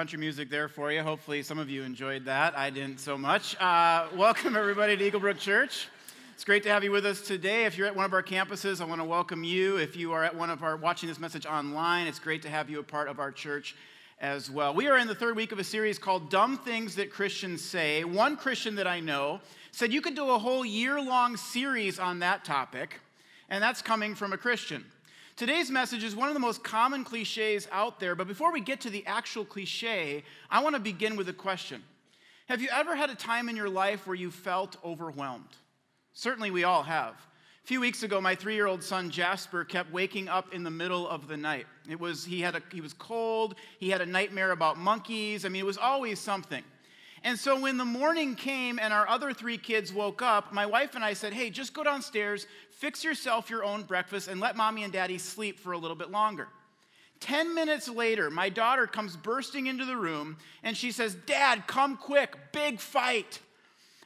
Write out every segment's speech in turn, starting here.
country music there for you. Hopefully, some of you enjoyed that. I didn't so much. Uh, welcome, everybody, to Eaglebrook Church. It's great to have you with us today. If you're at one of our campuses, I want to welcome you. If you are at one of our watching this message online, it's great to have you a part of our church as well. We are in the third week of a series called Dumb Things That Christians Say. One Christian that I know said you could do a whole year long series on that topic, and that's coming from a Christian. Today's message is one of the most common cliches out there, but before we get to the actual cliche, I want to begin with a question. Have you ever had a time in your life where you felt overwhelmed? Certainly, we all have. A few weeks ago, my three year old son Jasper kept waking up in the middle of the night. It was, he, had a, he was cold, he had a nightmare about monkeys. I mean, it was always something. And so when the morning came and our other three kids woke up, my wife and I said, Hey, just go downstairs, fix yourself your own breakfast, and let mommy and daddy sleep for a little bit longer. 10 minutes later, my daughter comes bursting into the room and she says, Dad, come quick, big fight.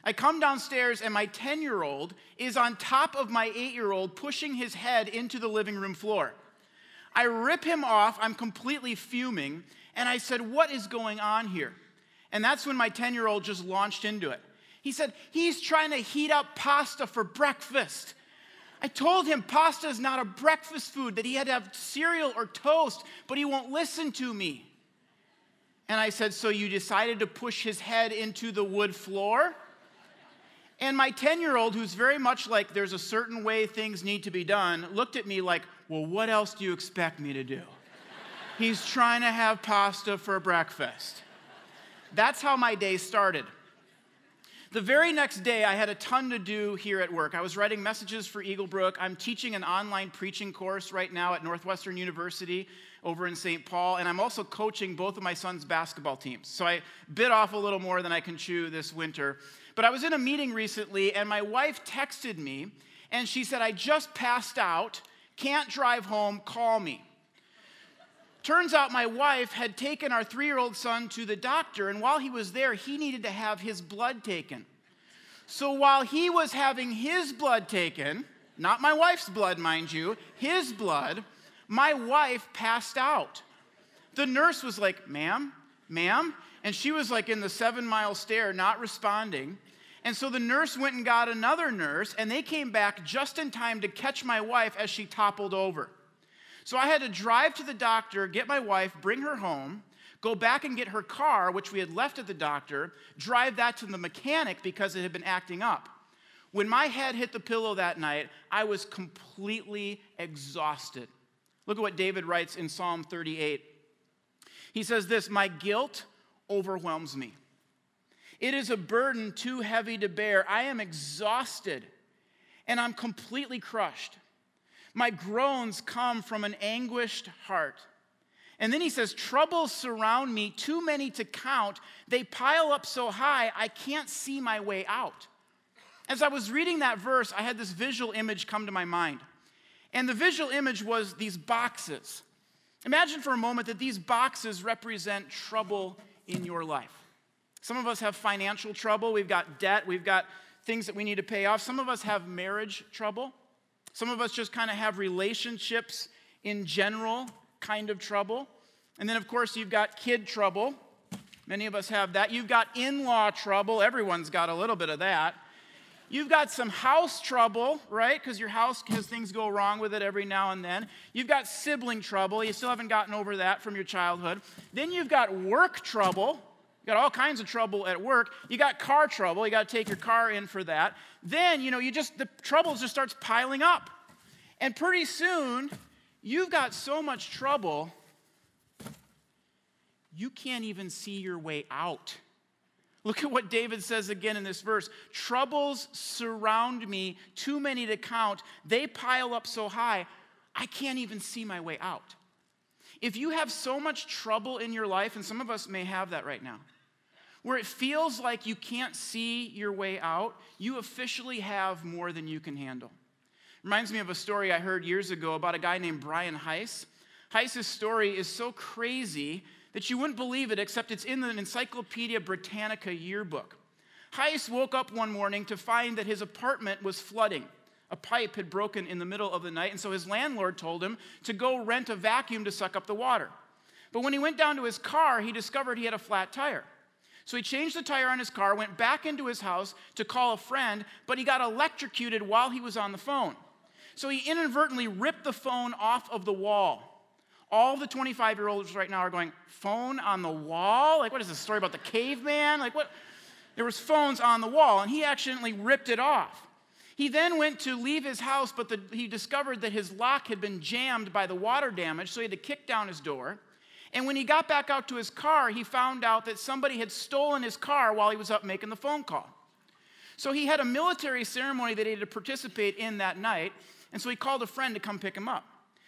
I come downstairs and my 10 year old is on top of my 8 year old, pushing his head into the living room floor. I rip him off, I'm completely fuming, and I said, What is going on here? And that's when my 10 year old just launched into it. He said, He's trying to heat up pasta for breakfast. I told him pasta is not a breakfast food, that he had to have cereal or toast, but he won't listen to me. And I said, So you decided to push his head into the wood floor? And my 10 year old, who's very much like there's a certain way things need to be done, looked at me like, Well, what else do you expect me to do? He's trying to have pasta for breakfast. That's how my day started. The very next day, I had a ton to do here at work. I was writing messages for Eaglebrook. I'm teaching an online preaching course right now at Northwestern University over in St. Paul, and I'm also coaching both of my son's basketball teams. So I bit off a little more than I can chew this winter. But I was in a meeting recently, and my wife texted me, and she said, I just passed out, can't drive home, call me. Turns out my wife had taken our three year old son to the doctor, and while he was there, he needed to have his blood taken. So while he was having his blood taken, not my wife's blood, mind you, his blood, my wife passed out. The nurse was like, ma'am, ma'am, and she was like in the seven mile stare, not responding. And so the nurse went and got another nurse, and they came back just in time to catch my wife as she toppled over. So I had to drive to the doctor, get my wife, bring her home, go back and get her car, which we had left at the doctor, drive that to the mechanic because it had been acting up. When my head hit the pillow that night, I was completely exhausted. Look at what David writes in Psalm 38. He says this My guilt overwhelms me. It is a burden too heavy to bear. I am exhausted and I'm completely crushed. My groans come from an anguished heart. And then he says, Troubles surround me, too many to count. They pile up so high, I can't see my way out. As I was reading that verse, I had this visual image come to my mind. And the visual image was these boxes. Imagine for a moment that these boxes represent trouble in your life. Some of us have financial trouble, we've got debt, we've got things that we need to pay off. Some of us have marriage trouble. Some of us just kind of have relationships in general kind of trouble. And then, of course, you've got kid trouble. Many of us have that. You've got in law trouble. Everyone's got a little bit of that. You've got some house trouble, right? Because your house has things go wrong with it every now and then. You've got sibling trouble. You still haven't gotten over that from your childhood. Then you've got work trouble. You got all kinds of trouble at work. You got car trouble. You got to take your car in for that. Then, you know, you just, the trouble just starts piling up. And pretty soon, you've got so much trouble, you can't even see your way out. Look at what David says again in this verse Troubles surround me, too many to count. They pile up so high, I can't even see my way out. If you have so much trouble in your life, and some of us may have that right now, where it feels like you can't see your way out, you officially have more than you can handle. Reminds me of a story I heard years ago about a guy named Brian Heiss. Heiss's story is so crazy that you wouldn't believe it, except it's in the Encyclopedia Britannica yearbook. Heiss woke up one morning to find that his apartment was flooding. A pipe had broken in the middle of the night, and so his landlord told him to go rent a vacuum to suck up the water. But when he went down to his car, he discovered he had a flat tire. So he changed the tire on his car, went back into his house to call a friend, but he got electrocuted while he was on the phone. So he inadvertently ripped the phone off of the wall. All the 25 year olds right now are going, phone on the wall? Like, what is this story about the caveman? Like, what? There was phones on the wall, and he accidentally ripped it off. He then went to leave his house, but the, he discovered that his lock had been jammed by the water damage, so he had to kick down his door. And when he got back out to his car, he found out that somebody had stolen his car while he was up making the phone call. So he had a military ceremony that he had to participate in that night, and so he called a friend to come pick him up.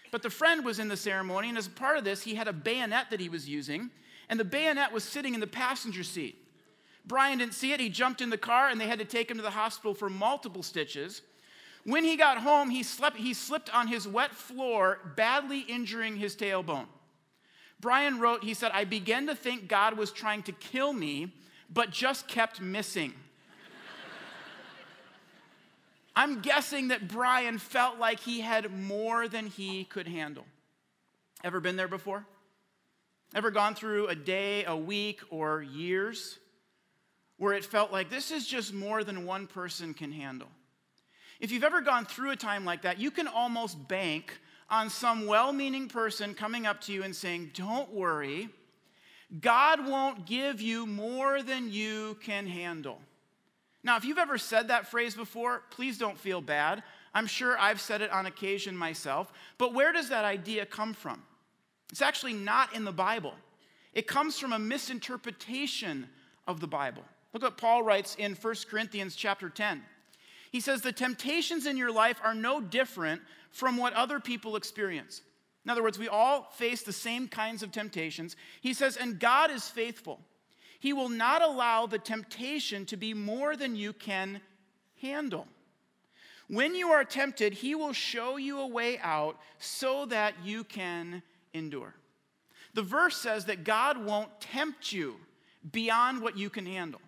But the friend was in the ceremony, and as part of this, he had a bayonet that he was using, and the bayonet was sitting in the passenger seat. Brian didn't see it. He jumped in the car, and they had to take him to the hospital for multiple stitches. When he got home, he, slept, he slipped on his wet floor, badly injuring his tailbone. Brian wrote, he said, I began to think God was trying to kill me, but just kept missing. I'm guessing that Brian felt like he had more than he could handle. Ever been there before? Ever gone through a day, a week, or years where it felt like this is just more than one person can handle? If you've ever gone through a time like that, you can almost bank on some well meaning person coming up to you and saying, Don't worry, God won't give you more than you can handle. Now, if you've ever said that phrase before, please don't feel bad. I'm sure I've said it on occasion myself. But where does that idea come from? It's actually not in the Bible, it comes from a misinterpretation of the Bible. Look what Paul writes in 1 Corinthians chapter 10. He says, The temptations in your life are no different from what other people experience. In other words, we all face the same kinds of temptations. He says, And God is faithful he will not allow the temptation to be more than you can handle. When you are tempted, He will show you a way out so that you can endure. The verse says that God won't tempt you beyond what you can handle.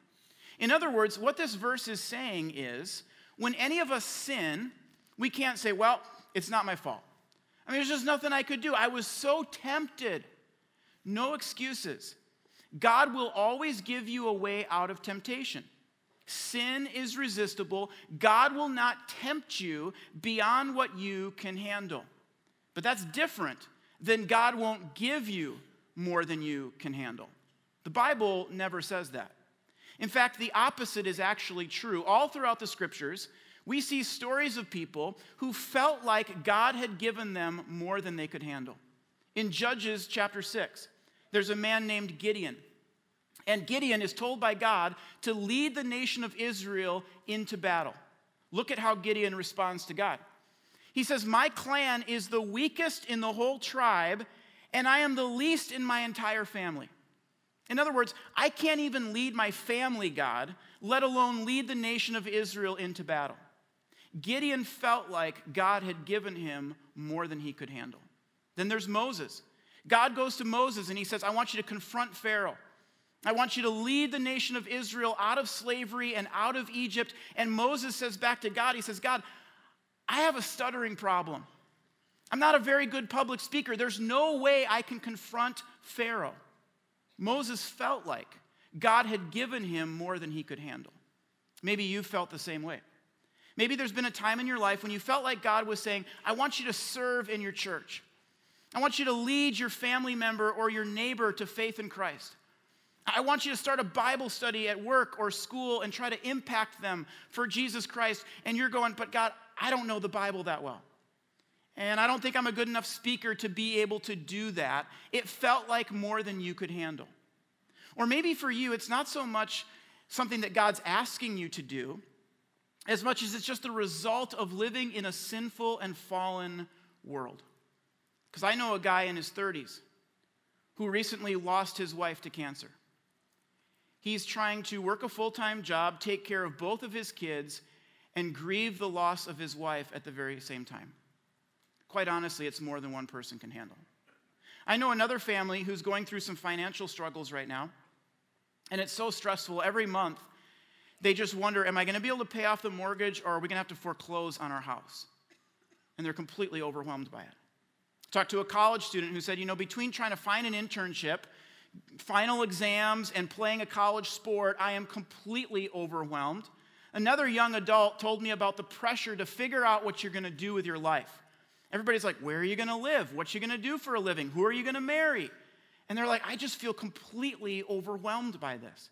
In other words, what this verse is saying is when any of us sin, we can't say, well, it's not my fault. I mean, there's just nothing I could do. I was so tempted. No excuses. God will always give you a way out of temptation. Sin is resistible. God will not tempt you beyond what you can handle. But that's different than God won't give you more than you can handle. The Bible never says that. In fact, the opposite is actually true. All throughout the scriptures, we see stories of people who felt like God had given them more than they could handle. In Judges chapter 6, there's a man named Gideon. And Gideon is told by God to lead the nation of Israel into battle. Look at how Gideon responds to God. He says, My clan is the weakest in the whole tribe, and I am the least in my entire family. In other words, I can't even lead my family, God, let alone lead the nation of Israel into battle. Gideon felt like God had given him more than he could handle. Then there's Moses. God goes to Moses and he says, I want you to confront Pharaoh. I want you to lead the nation of Israel out of slavery and out of Egypt. And Moses says back to God, he says, God, I have a stuttering problem. I'm not a very good public speaker. There's no way I can confront Pharaoh. Moses felt like God had given him more than he could handle. Maybe you felt the same way. Maybe there's been a time in your life when you felt like God was saying, I want you to serve in your church. I want you to lead your family member or your neighbor to faith in Christ. I want you to start a Bible study at work or school and try to impact them for Jesus Christ. And you're going, but God, I don't know the Bible that well. And I don't think I'm a good enough speaker to be able to do that. It felt like more than you could handle. Or maybe for you, it's not so much something that God's asking you to do, as much as it's just the result of living in a sinful and fallen world. Because I know a guy in his 30s who recently lost his wife to cancer. He's trying to work a full time job, take care of both of his kids, and grieve the loss of his wife at the very same time. Quite honestly, it's more than one person can handle. I know another family who's going through some financial struggles right now, and it's so stressful. Every month, they just wonder Am I going to be able to pay off the mortgage, or are we going to have to foreclose on our house? And they're completely overwhelmed by it. Talked to a college student who said, you know, between trying to find an internship, final exams, and playing a college sport, I am completely overwhelmed. Another young adult told me about the pressure to figure out what you're going to do with your life. Everybody's like, where are you going to live? What are you going to do for a living? Who are you going to marry? And they're like, I just feel completely overwhelmed by this.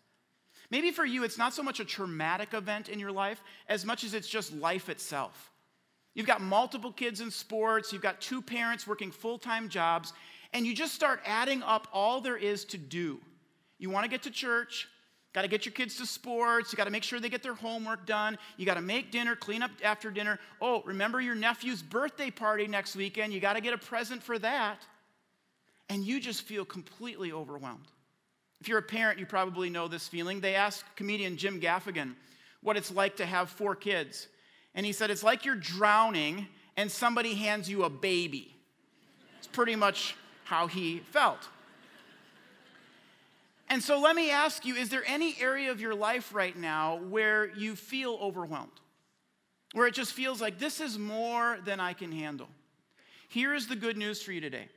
Maybe for you, it's not so much a traumatic event in your life as much as it's just life itself. You've got multiple kids in sports, you've got two parents working full time jobs, and you just start adding up all there is to do. You want to get to church, got to get your kids to sports, you got to make sure they get their homework done, you got to make dinner, clean up after dinner. Oh, remember your nephew's birthday party next weekend, you got to get a present for that. And you just feel completely overwhelmed. If you're a parent, you probably know this feeling. They asked comedian Jim Gaffigan what it's like to have four kids. And he said, It's like you're drowning and somebody hands you a baby. It's pretty much how he felt. And so let me ask you is there any area of your life right now where you feel overwhelmed? Where it just feels like this is more than I can handle? Here is the good news for you today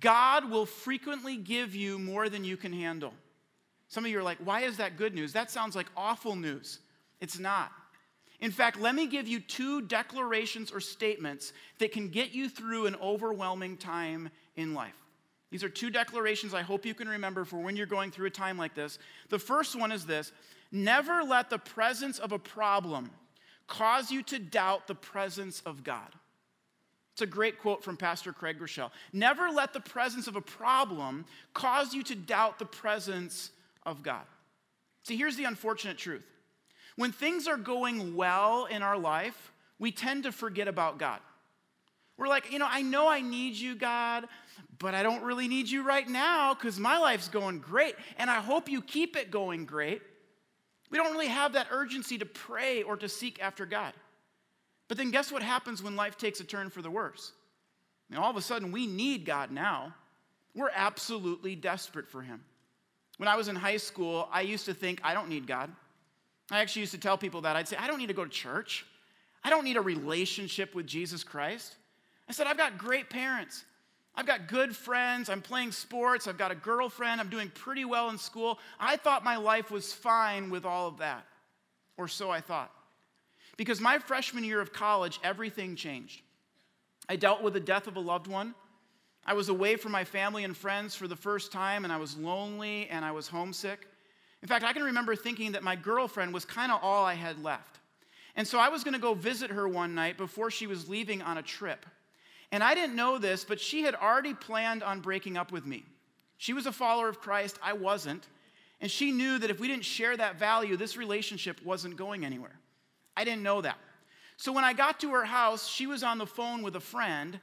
God will frequently give you more than you can handle. Some of you are like, why is that good news? That sounds like awful news. It's not. In fact, let me give you two declarations or statements that can get you through an overwhelming time in life. These are two declarations I hope you can remember for when you're going through a time like this. The first one is this never let the presence of a problem cause you to doubt the presence of God. It's a great quote from Pastor Craig Groeschel. Never let the presence of a problem cause you to doubt the presence of God. See, here's the unfortunate truth. When things are going well in our life, we tend to forget about God. We're like, you know, I know I need you, God, but I don't really need you right now because my life's going great, and I hope you keep it going great. We don't really have that urgency to pray or to seek after God. But then guess what happens when life takes a turn for the worse? I mean, all of a sudden, we need God now. We're absolutely desperate for Him. When I was in high school, I used to think, I don't need God. I actually used to tell people that. I'd say, I don't need to go to church. I don't need a relationship with Jesus Christ. I said, I've got great parents. I've got good friends. I'm playing sports. I've got a girlfriend. I'm doing pretty well in school. I thought my life was fine with all of that, or so I thought. Because my freshman year of college, everything changed. I dealt with the death of a loved one. I was away from my family and friends for the first time, and I was lonely and I was homesick. In fact, I can remember thinking that my girlfriend was kind of all I had left. And so I was going to go visit her one night before she was leaving on a trip. And I didn't know this, but she had already planned on breaking up with me. She was a follower of Christ, I wasn't. And she knew that if we didn't share that value, this relationship wasn't going anywhere. I didn't know that. So when I got to her house, she was on the phone with a friend,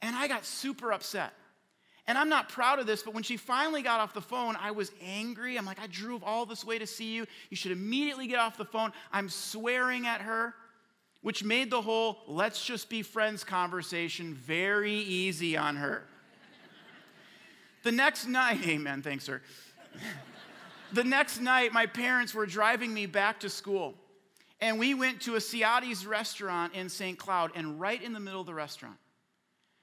and I got super upset. And I'm not proud of this, but when she finally got off the phone, I was angry. I'm like, I drove all this way to see you. You should immediately get off the phone. I'm swearing at her, which made the whole let's just be friends conversation very easy on her. the next night, amen, thanks, sir. the next night, my parents were driving me back to school. And we went to a Ciatti's restaurant in St. Cloud, and right in the middle of the restaurant,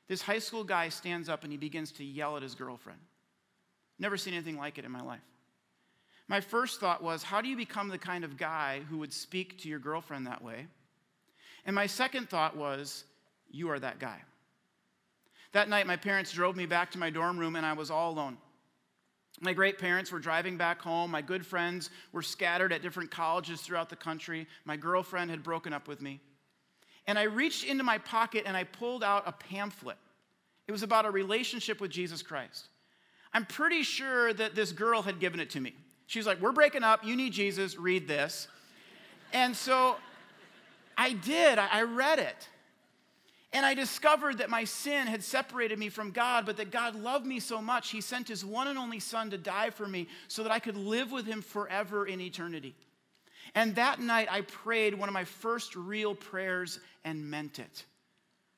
this high school guy stands up and he begins to yell at his girlfriend. Never seen anything like it in my life. My first thought was, how do you become the kind of guy who would speak to your girlfriend that way? And my second thought was, you are that guy. That night, my parents drove me back to my dorm room, and I was all alone. My great parents were driving back home. My good friends were scattered at different colleges throughout the country. My girlfriend had broken up with me. And I reached into my pocket and I pulled out a pamphlet. It was about a relationship with Jesus Christ. I'm pretty sure that this girl had given it to me. She was like, We're breaking up. You need Jesus. Read this. And so I did. I read it. And I discovered that my sin had separated me from God, but that God loved me so much, He sent His one and only Son to die for me so that I could live with Him forever in eternity. And that night, I prayed one of my first real prayers and meant it.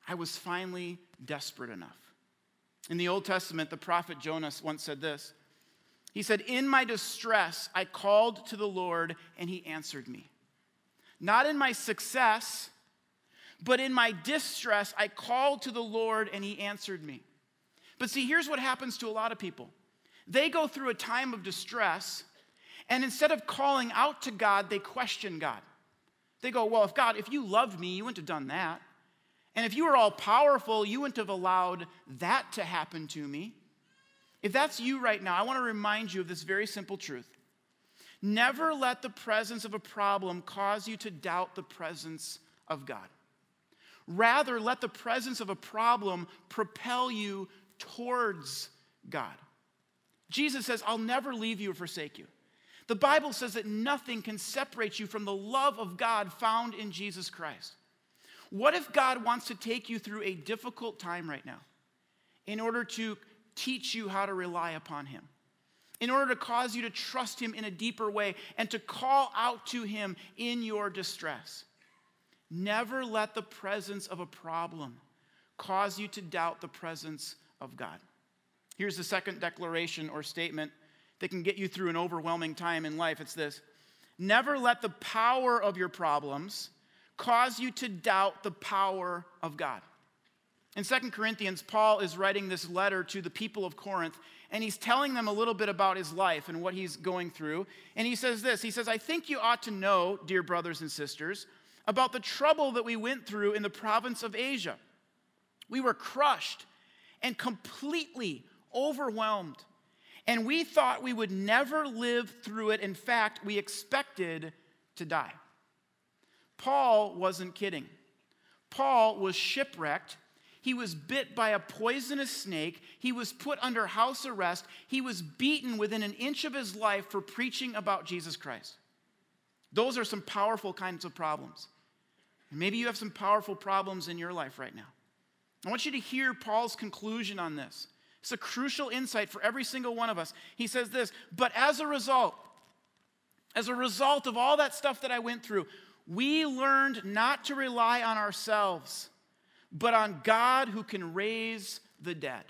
I was finally desperate enough. In the Old Testament, the prophet Jonas once said this He said, In my distress, I called to the Lord, and He answered me. Not in my success, but in my distress, I called to the Lord and he answered me. But see, here's what happens to a lot of people they go through a time of distress, and instead of calling out to God, they question God. They go, Well, if God, if you loved me, you wouldn't have done that. And if you were all powerful, you wouldn't have allowed that to happen to me. If that's you right now, I want to remind you of this very simple truth. Never let the presence of a problem cause you to doubt the presence of God. Rather, let the presence of a problem propel you towards God. Jesus says, I'll never leave you or forsake you. The Bible says that nothing can separate you from the love of God found in Jesus Christ. What if God wants to take you through a difficult time right now in order to teach you how to rely upon Him? In order to cause you to trust Him in a deeper way and to call out to Him in your distress. Never let the presence of a problem cause you to doubt the presence of God. Here's the second declaration or statement that can get you through an overwhelming time in life it's this Never let the power of your problems cause you to doubt the power of God. In 2 Corinthians, Paul is writing this letter to the people of Corinth, and he's telling them a little bit about his life and what he's going through. And he says this He says, I think you ought to know, dear brothers and sisters, about the trouble that we went through in the province of Asia. We were crushed and completely overwhelmed. And we thought we would never live through it. In fact, we expected to die. Paul wasn't kidding. Paul was shipwrecked. He was bit by a poisonous snake. He was put under house arrest. He was beaten within an inch of his life for preaching about Jesus Christ. Those are some powerful kinds of problems. And maybe you have some powerful problems in your life right now. I want you to hear Paul's conclusion on this. It's a crucial insight for every single one of us. He says this, but as a result, as a result of all that stuff that I went through, we learned not to rely on ourselves, but on God who can raise the dead.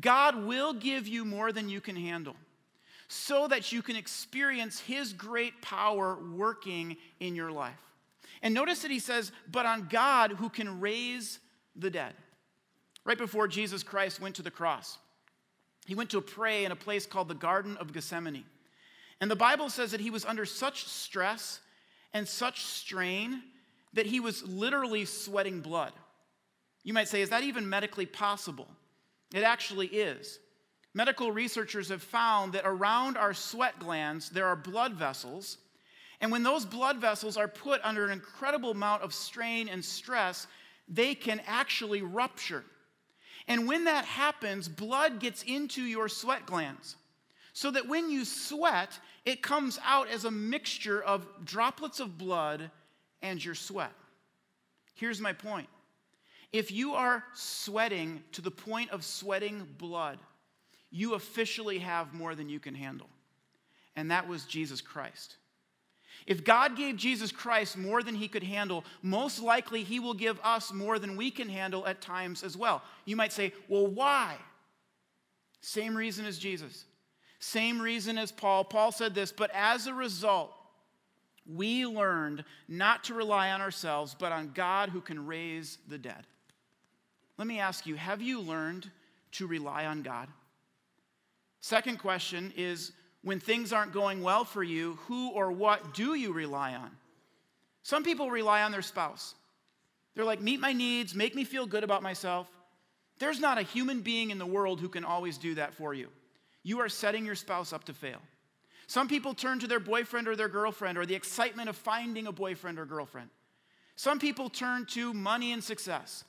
God will give you more than you can handle so that you can experience His great power working in your life. And notice that He says, but on God who can raise the dead right before Jesus Christ went to the cross. He went to pray in a place called the Garden of Gethsemane. And the Bible says that he was under such stress and such strain that he was literally sweating blood. You might say, is that even medically possible? It actually is. Medical researchers have found that around our sweat glands, there are blood vessels. And when those blood vessels are put under an incredible amount of strain and stress, they can actually rupture. And when that happens, blood gets into your sweat glands. So that when you sweat, it comes out as a mixture of droplets of blood and your sweat. Here's my point if you are sweating to the point of sweating blood, you officially have more than you can handle. And that was Jesus Christ. If God gave Jesus Christ more than he could handle, most likely he will give us more than we can handle at times as well. You might say, well, why? Same reason as Jesus. Same reason as Paul. Paul said this, but as a result, we learned not to rely on ourselves, but on God who can raise the dead. Let me ask you have you learned to rely on God? Second question is when things aren't going well for you, who or what do you rely on? Some people rely on their spouse. They're like, meet my needs, make me feel good about myself. There's not a human being in the world who can always do that for you. You are setting your spouse up to fail. Some people turn to their boyfriend or their girlfriend or the excitement of finding a boyfriend or girlfriend. Some people turn to money and success.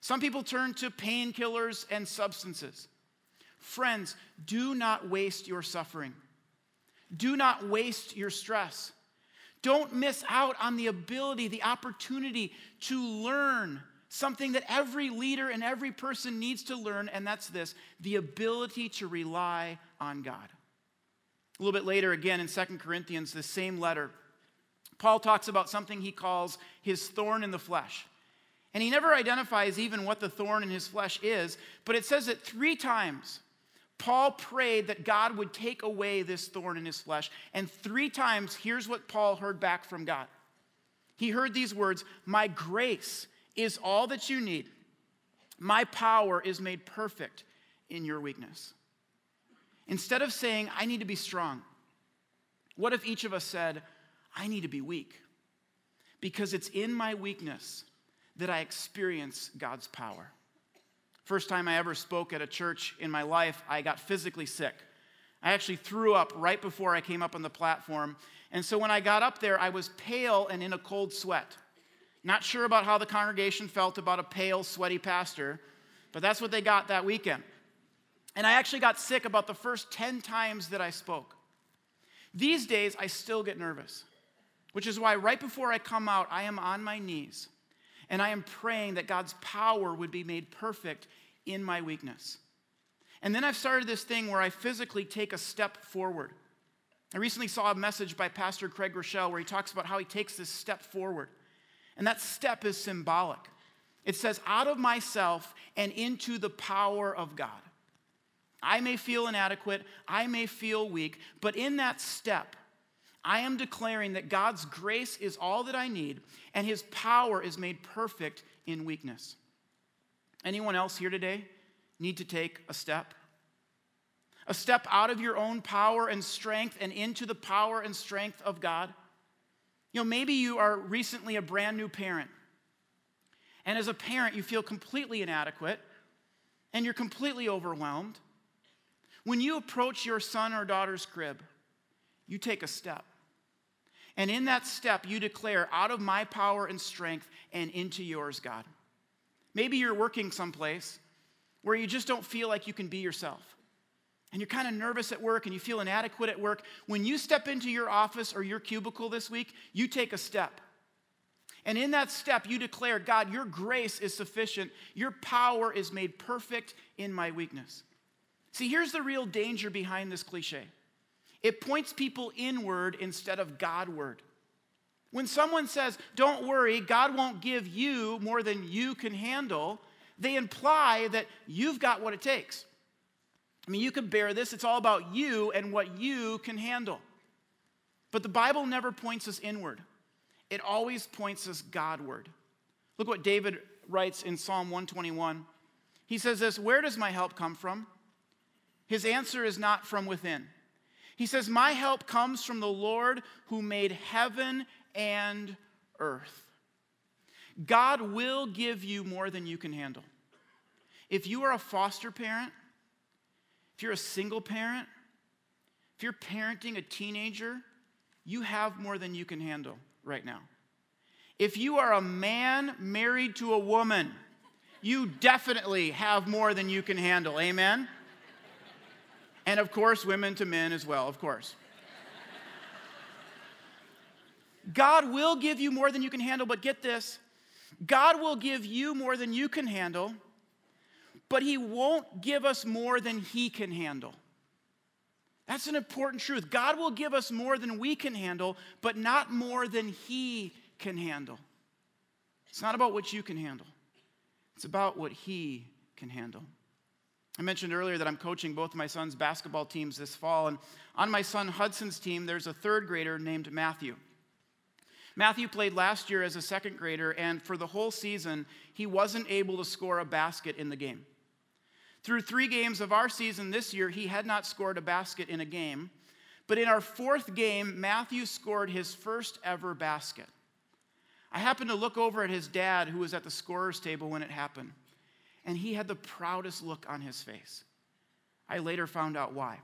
Some people turn to painkillers and substances. Friends, do not waste your suffering. Do not waste your stress. Don't miss out on the ability, the opportunity to learn something that every leader and every person needs to learn, and that's this the ability to rely on God. A little bit later, again in Second Corinthians, the same letter, Paul talks about something he calls his thorn in the flesh. And he never identifies even what the thorn in his flesh is, but it says that three times Paul prayed that God would take away this thorn in his flesh. And three times, here's what Paul heard back from God. He heard these words My grace is all that you need. My power is made perfect in your weakness. Instead of saying, I need to be strong, what if each of us said, I need to be weak? Because it's in my weakness that I experience God's power. First time I ever spoke at a church in my life, I got physically sick. I actually threw up right before I came up on the platform. And so when I got up there, I was pale and in a cold sweat. Not sure about how the congregation felt about a pale, sweaty pastor, but that's what they got that weekend. And I actually got sick about the first 10 times that I spoke. These days, I still get nervous, which is why right before I come out, I am on my knees and I am praying that God's power would be made perfect in my weakness. And then I've started this thing where I physically take a step forward. I recently saw a message by Pastor Craig Groeschel where he talks about how he takes this step forward. And that step is symbolic. It says, out of myself and into the power of God. I may feel inadequate, I may feel weak, but in that step, I am declaring that God's grace is all that I need and his power is made perfect in weakness. Anyone else here today need to take a step? A step out of your own power and strength and into the power and strength of God? You know, maybe you are recently a brand new parent. And as a parent, you feel completely inadequate and you're completely overwhelmed. When you approach your son or daughter's crib, you take a step. And in that step, you declare, out of my power and strength and into yours, God. Maybe you're working someplace where you just don't feel like you can be yourself. And you're kind of nervous at work and you feel inadequate at work. When you step into your office or your cubicle this week, you take a step. And in that step, you declare, God, your grace is sufficient. Your power is made perfect in my weakness. See, here's the real danger behind this cliche it points people inward instead of Godward. When someone says, Don't worry, God won't give you more than you can handle, they imply that you've got what it takes. I mean, you can bear this, it's all about you and what you can handle. But the Bible never points us inward, it always points us Godward. Look what David writes in Psalm 121. He says this Where does my help come from? His answer is not from within. He says, My help comes from the Lord who made heaven and earth. God will give you more than you can handle. If you are a foster parent, if you're a single parent, if you're parenting a teenager, you have more than you can handle right now. If you are a man married to a woman, you definitely have more than you can handle. Amen? And of course, women to men as well, of course. God will give you more than you can handle, but get this God will give you more than you can handle, but He won't give us more than He can handle. That's an important truth. God will give us more than we can handle, but not more than He can handle. It's not about what you can handle, it's about what He can handle. I mentioned earlier that I'm coaching both my son's basketball teams this fall, and on my son Hudson's team, there's a third grader named Matthew. Matthew played last year as a second grader, and for the whole season, he wasn't able to score a basket in the game. Through three games of our season this year, he had not scored a basket in a game. But in our fourth game, Matthew scored his first ever basket. I happened to look over at his dad, who was at the scorer's table when it happened and he had the proudest look on his face. I later found out why.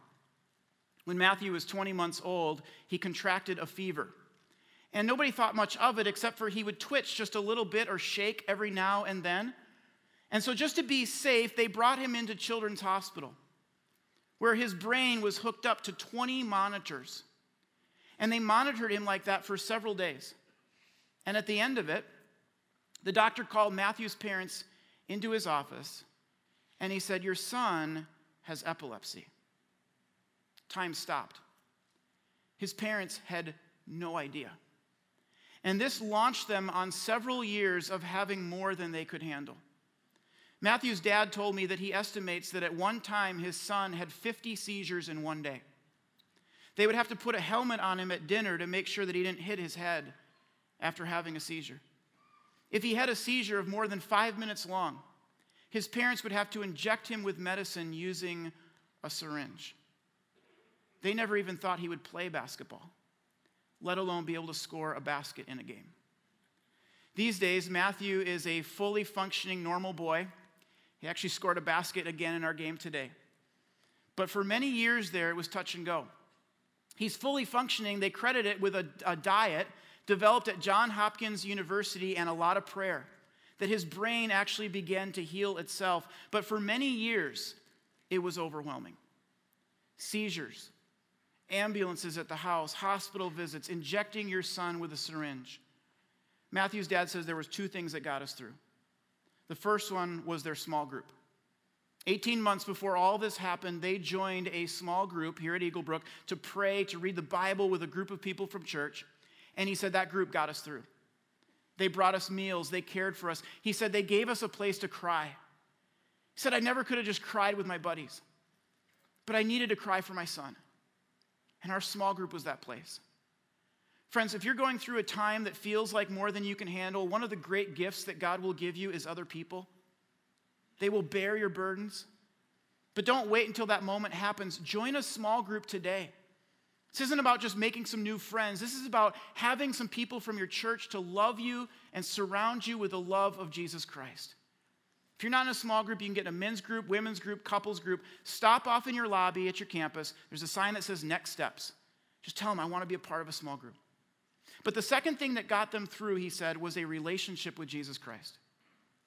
When Matthew was 20 months old, he contracted a fever. And nobody thought much of it except for he would twitch just a little bit or shake every now and then. And so, just to be safe, they brought him into Children's Hospital, where his brain was hooked up to 20 monitors. And they monitored him like that for several days. And at the end of it, the doctor called Matthew's parents into his office and he said, Your son has epilepsy. Time stopped. His parents had no idea. And this launched them on several years of having more than they could handle. Matthew's dad told me that he estimates that at one time his son had 50 seizures in one day. They would have to put a helmet on him at dinner to make sure that he didn't hit his head after having a seizure. If he had a seizure of more than five minutes long, his parents would have to inject him with medicine using a syringe. They never even thought he would play basketball, let alone be able to score a basket in a game. These days, Matthew is a fully functioning normal boy. He actually scored a basket again in our game today. But for many years there, it was touch and go. He's fully functioning. They credit it with a, a diet developed at Johns Hopkins University and a lot of prayer, that his brain actually began to heal itself. But for many years, it was overwhelming. Seizures, ambulances at the house, hospital visits, injecting your son with a syringe. Matthew's dad says there was two things that got us through. The first one was their small group. 18 months before all this happened, they joined a small group here at Eaglebrook to pray, to read the Bible with a group of people from church. And he said that group got us through. They brought us meals, they cared for us. He said they gave us a place to cry. He said I never could have just cried with my buddies, but I needed to cry for my son. And our small group was that place. Friends, if you're going through a time that feels like more than you can handle, one of the great gifts that God will give you is other people. They will bear your burdens. But don't wait until that moment happens. Join a small group today. This isn't about just making some new friends. This is about having some people from your church to love you and surround you with the love of Jesus Christ. If you're not in a small group, you can get in a men's group, women's group, couples group. Stop off in your lobby at your campus. There's a sign that says next steps. Just tell them, I want to be a part of a small group. But the second thing that got them through, he said, was a relationship with Jesus Christ.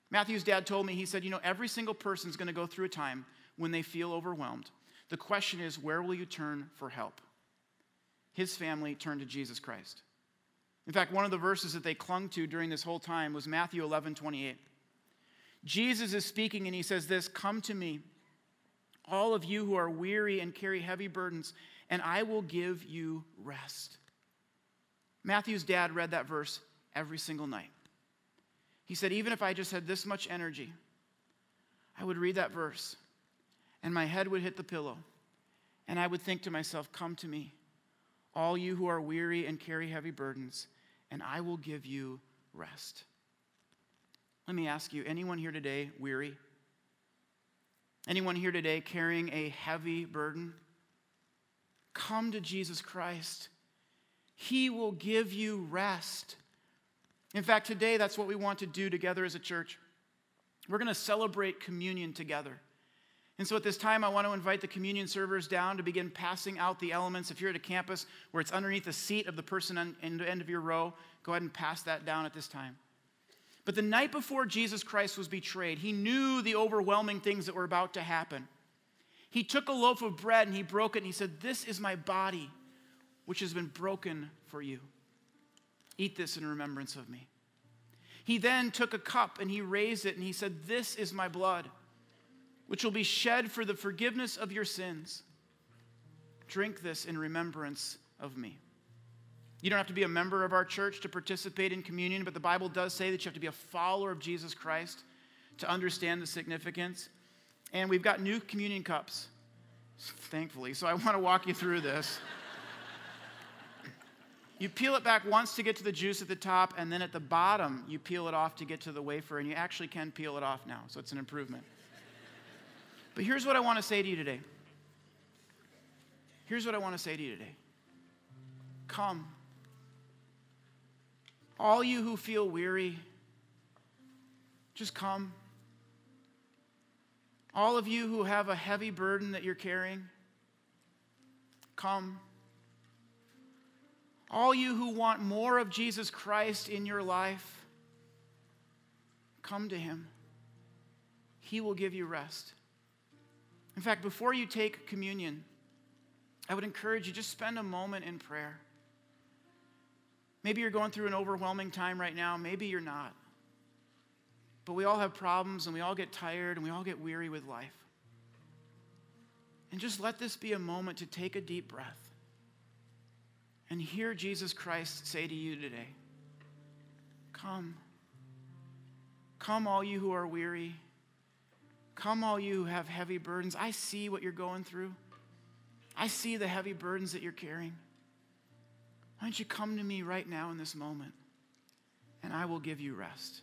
Matthew's dad told me, he said, You know, every single person is going to go through a time when they feel overwhelmed. The question is, where will you turn for help? His family turned to Jesus Christ. In fact, one of the verses that they clung to during this whole time was Matthew 11 28. Jesus is speaking and he says, This, come to me, all of you who are weary and carry heavy burdens, and I will give you rest. Matthew's dad read that verse every single night. He said, Even if I just had this much energy, I would read that verse and my head would hit the pillow and I would think to myself, Come to me, all you who are weary and carry heavy burdens, and I will give you rest. Let me ask you anyone here today weary? Anyone here today carrying a heavy burden? Come to Jesus Christ. He will give you rest. In fact, today that's what we want to do together as a church. We're going to celebrate communion together. And so at this time, I want to invite the communion servers down to begin passing out the elements. If you're at a campus where it's underneath the seat of the person on the end of your row, go ahead and pass that down at this time. But the night before Jesus Christ was betrayed, he knew the overwhelming things that were about to happen. He took a loaf of bread and he broke it and he said, This is my body, which has been broken for you. Eat this in remembrance of me. He then took a cup and he raised it and he said, This is my blood, which will be shed for the forgiveness of your sins. Drink this in remembrance of me. You don't have to be a member of our church to participate in communion, but the Bible does say that you have to be a follower of Jesus Christ to understand the significance. And we've got new communion cups, thankfully. So I want to walk you through this. You peel it back once to get to the juice at the top, and then at the bottom, you peel it off to get to the wafer, and you actually can peel it off now, so it's an improvement. But here's what I want to say to you today. Here's what I want to say to you today Come. All you who feel weary, just come. All of you who have a heavy burden that you're carrying, come. All you who want more of Jesus Christ in your life, come to him. He will give you rest. In fact, before you take communion, I would encourage you just spend a moment in prayer. Maybe you're going through an overwhelming time right now, maybe you're not. But we all have problems and we all get tired and we all get weary with life. And just let this be a moment to take a deep breath and hear Jesus Christ say to you today Come. Come, all you who are weary. Come, all you who have heavy burdens. I see what you're going through. I see the heavy burdens that you're carrying. Why don't you come to me right now in this moment, and I will give you rest.